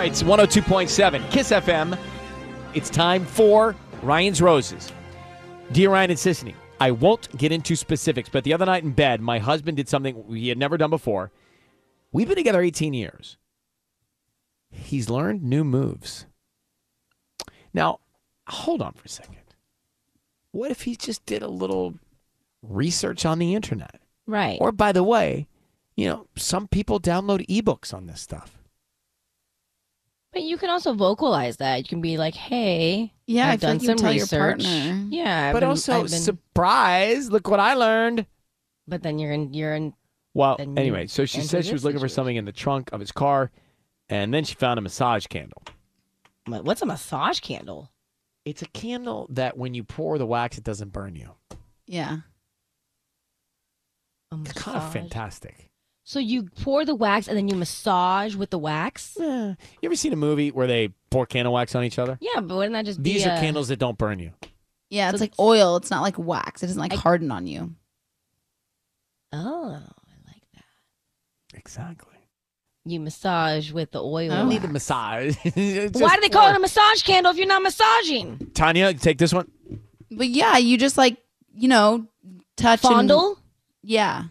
Right, it's 102.7 Kiss FM. It's time for Ryan's Roses. Dear Ryan and Sisanie, I won't get into specifics, but the other night in bed, my husband did something he had never done before. We've been together 18 years. He's learned new moves. Now, hold on for a second. What if he just did a little research on the internet? Right. Or, by the way, you know, some people download ebooks on this stuff. But you can also vocalize that. You can be like, "Hey, Yeah, I I've feel done like you some tell your research." partner. Yeah, I've but been- also, been- surprise! Look what I learned. but then you're in, you're in. Well, Then you anyway, so she enter said she was looking for something in the trunk of his car, and then she found a massage candle. What's a massage candle? It's a candle that when you pour the wax, it doesn't burn you. Yeah. It's kind of fantastic. So you pour the wax and then you massage with the wax. Yeah. You ever seen a movie where they pour candle wax on each other? Yeah, but wouldn't that just be? These be are a- candles that don't burn you. Yeah, it's So like oil. It's not like wax. It doesn't like I- harden on you. Oh, I like that. Exactly. You massage with the oil. I need a massage. Why do they call it a massage candle if you're not massaging? Tanya, take this one. But yeah, you just like, you know, touch and- Fondle? yeah.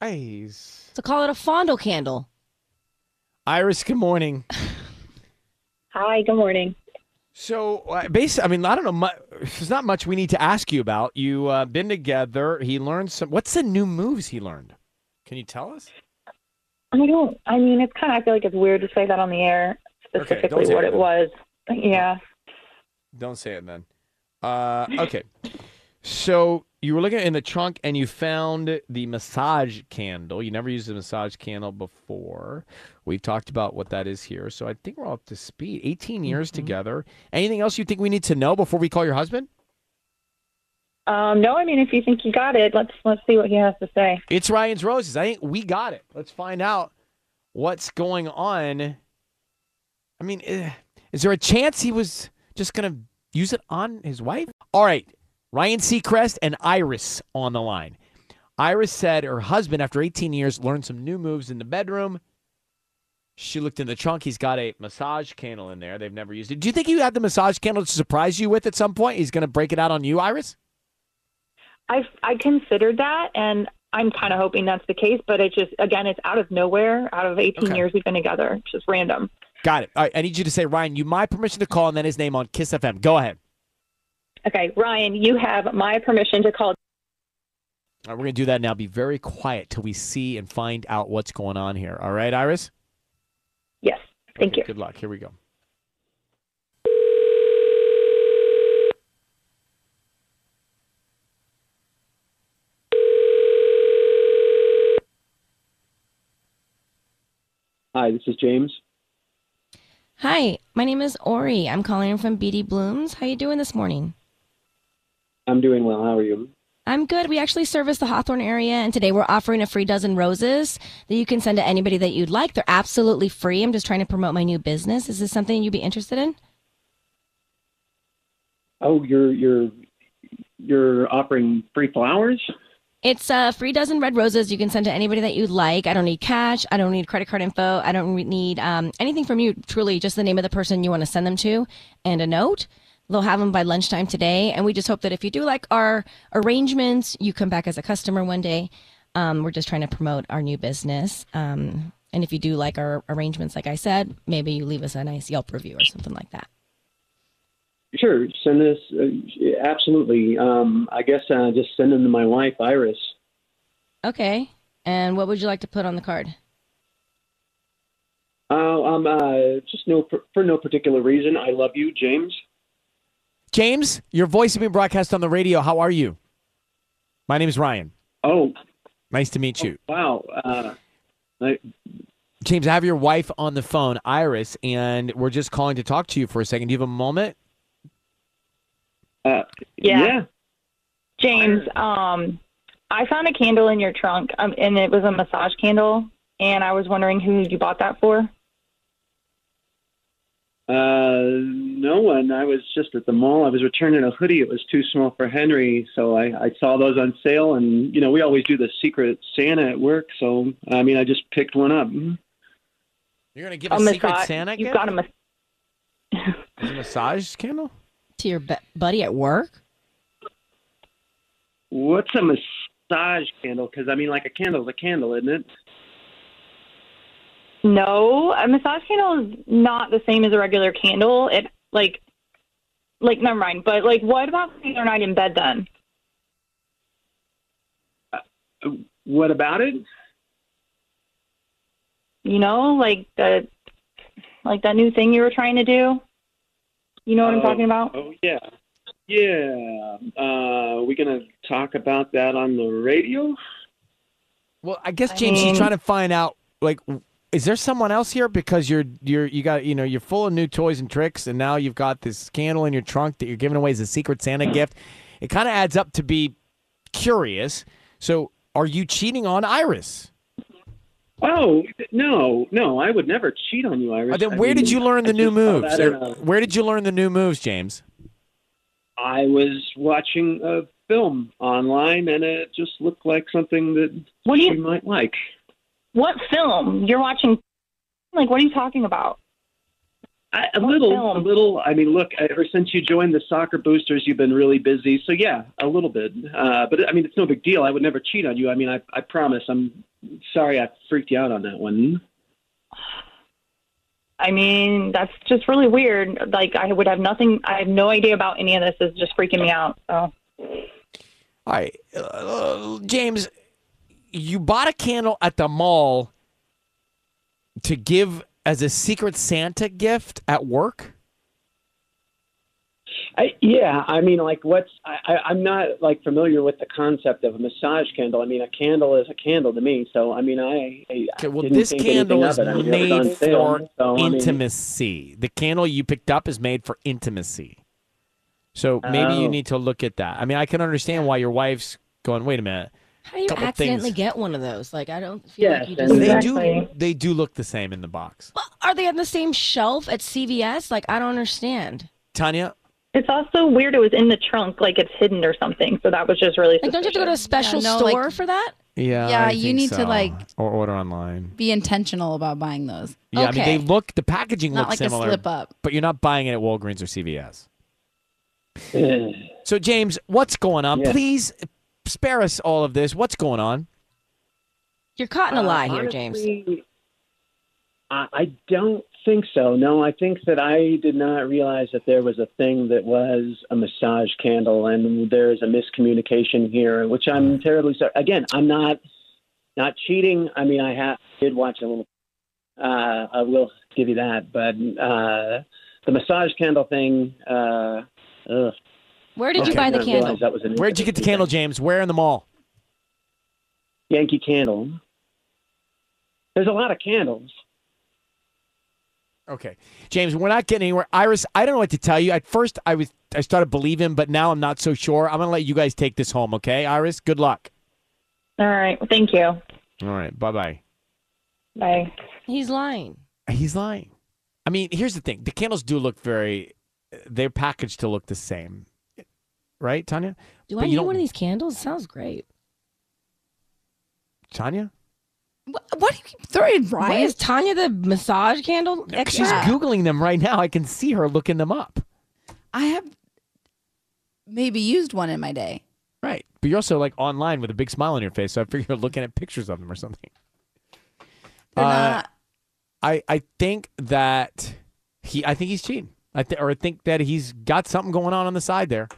Hey. So call it a fondle candle. Iris, good morning. Hi, good morning. So, uh, basically, I mean, I don't know. Mu- there's not much we need to ask you about. You uh, been together. He learned some. What's the new moves he learned? Can you tell us? I don't. I mean, it's kind of. I feel like it's weird to say that on the air specifically don't what it it was. Yeah. Don't say it then. Uh, okay. So you were looking in the trunk and you found the massage candle. You never used a massage candle before. We've talked about what that is here. So I think we're all up to speed. 18 years together. Anything else you think we need to know before we call your husband? Um, no, I mean, if you think you got it, let's let's see what he has to say. It's Ryan's Roses. I think we got it. Let's find out what's going on. I mean, eh, is there a chance he was just going to use it on his wife? All right. Ryan Seacrest and Iris on the line. Iris said her husband, after 18 years, learned some new moves in the bedroom. She looked in the trunk. He's got a massage candle in there. They've never used it. Do you think he had the massage candle to surprise you with at some point? He's going to break it out on you, Iris? I I considered that, and I'm kind of hoping that's the case. But it just again, it's out of nowhere. Out of 18 Okay. years we've been together, it's just random. Got it. All right, I need you to say, Ryan, you my permission to call and then his name on Kiss FM. Go ahead. Okay, Ryan, you have my permission to call. All right, we're going to do that now. Be very quiet till we see and find out what's going on here. All right, Iris? Yes, thank Okay, you. Good luck. Here we go. Hi, this is James. Hi, my name is Ori. I'm calling from BD Blooms. How you doing this morning? I'm doing well. How are you? I'm good. We actually service the Hawthorne area, and today we're offering a free dozen roses that you can send to anybody that you'd like. They're absolutely free. I'm just trying to promote my new business. Is this something you'd be interested in? Oh, you're you're you're offering free flowers? It's a free dozen red roses you can send to anybody that you'd like. I don't need cash. I don't need credit card info. I don't need um, anything from you. Truly, just the name of the person you want to send them to and a note. They'll have them by lunchtime today. And we just hope that if you do like our arrangements, you come back as a customer one day. Um, we're just trying to promote our new business. Um, and if you do like our arrangements, like I said, maybe you leave us a nice Yelp review or something like that. Sure, send this. Uh, absolutely. Um, I guess uh, just send them to my wife, Iris. Okay. And what would you like to put on the card? Uh, um, uh, just no for no particular reason. I love you, James. James, your voice is being broadcast on the radio. How are you? My name is Ryan. Oh, Nice to meet you. wow. Uh, I, James, I have your wife on the phone, Iris, and we're just calling to talk to you for a second. Do you have a moment? uh, Yeah. yeah. James, um, I found a candle in your trunk, um, and it was a massage candle, and I was wondering who you bought that for. Uh, no one. I was just at the mall. I was returning a hoodie. It was too small for Henry, so I, I saw those on sale. And you know, we always do the Secret Santa at work. So I mean, I just picked one up. You're going to give a a, secret massage. Santa You've got a mas- a massage candle? To your bu- buddy at work? What's a massage candle? Because I mean, like a candle's a candle, isn't it? No, a massage candle is not the same as a regular candle. It like, like never mind. But like, what about when the other night in bed then? What about it? You know, like the, like that new thing you were trying to do. You know what I'm Oh, talking about? Oh yeah, yeah. Uh, we gonna talk about that on the radio? Well, I guess I James, she's trying to find out like is there someone else here because you're you're you got you know you're full of new toys and tricks and now you've got this candle in your trunk that you're giving away as a secret Santa gift. It kind of adds up to be curious. So, are you cheating on Iris? Oh no, no. I would never cheat on you, Iris. Uh, then I where mean, did you learn the I new moves? Or Where did you learn the new moves, James? I was watching a film online, and it just looked like something that What she you- might like. What film you're watching? Like, what are you talking about? I, a What little, film? a little. I mean, look. Ever since you joined the soccer boosters, you've been really busy. So yeah, a little bit. Uh, but I mean, it's no big deal. I would never cheat on you. I mean, I, I promise. I'm sorry I freaked you out on that one. I mean, that's just really weird. Like, I would have nothing. I have no idea about any of this. It's just freaking me out. So, All right, uh, James, you bought a candle at the mall to give as a secret Santa gift at work. I, yeah, I mean, like, what's? I, I'm not like familiar with the concept of a massage candle. I mean, a candle is a candle to me. So, I mean, I, I Okay, well, this candle is. I mean, it was on made for so, I mean- intimacy. The candle you picked up is made for intimacy. So maybe you Oh. need to look at that. I mean, I can understand why your wife's going. Wait a minute. How do you Couple accidentally things. get one of those? Like, I don't feel Yes, like you and just. They Exactly. do. They do look the same in the box. Well, are they on the same shelf at CVS? Like, I don't understand. Tanya, it's also weird. It was in the trunk, like it's hidden or something. So that was just really. Like, don't you have to go to a special no, store like- for that? yeah, Yeah, I you think need to, like- or order online. Be intentional about buying those. Yeah, I mean they look. The packaging Not looks like similar, a slip up. but you're not buying it at Walgreens or CVS. So James, what's going on? Yeah. Please spare us all of this. What's going on? You're caught in a Uh, lie here, James. I, I don't think so. No, I think that I did not realize that there was a thing that was a massage candle, and there is a miscommunication here, which I'm terribly sorry. Again, I'm not not cheating. I mean, I ha- did watch a little. Uh, I will give you that, but uh, the massage candle thing. Uh, ugh. Where did you buy the I candle? That was Where did you get the candle, James? Where in the mall? Yankee Candle. There's a lot of candles. Okay, James, we're not getting anywhere. Iris, I don't know what to tell you. At first, I was I started believing, but now I'm not so sure. I'm gonna let you guys take this home. Okay, Iris, good luck. All right. Thank you. All right, bye bye. Bye. He's lying. He's lying. I mean, here's the thing: the candles do look very. They're packaged to look the same, right, Tanya? Do But I need one of these candles? Sounds great. Tanya? What, what do you keep throwing Wait, right? is Tanya the massage candle? She's expert? googling them right now. I can see her looking them up. I have maybe used one in my day. Right, but you're also like online with a big smile on your face, so I figure you're looking at pictures of them or something. They're Uh, not. I I think that he I think he's cheating. I th- or I think that he's got something going on on the side there.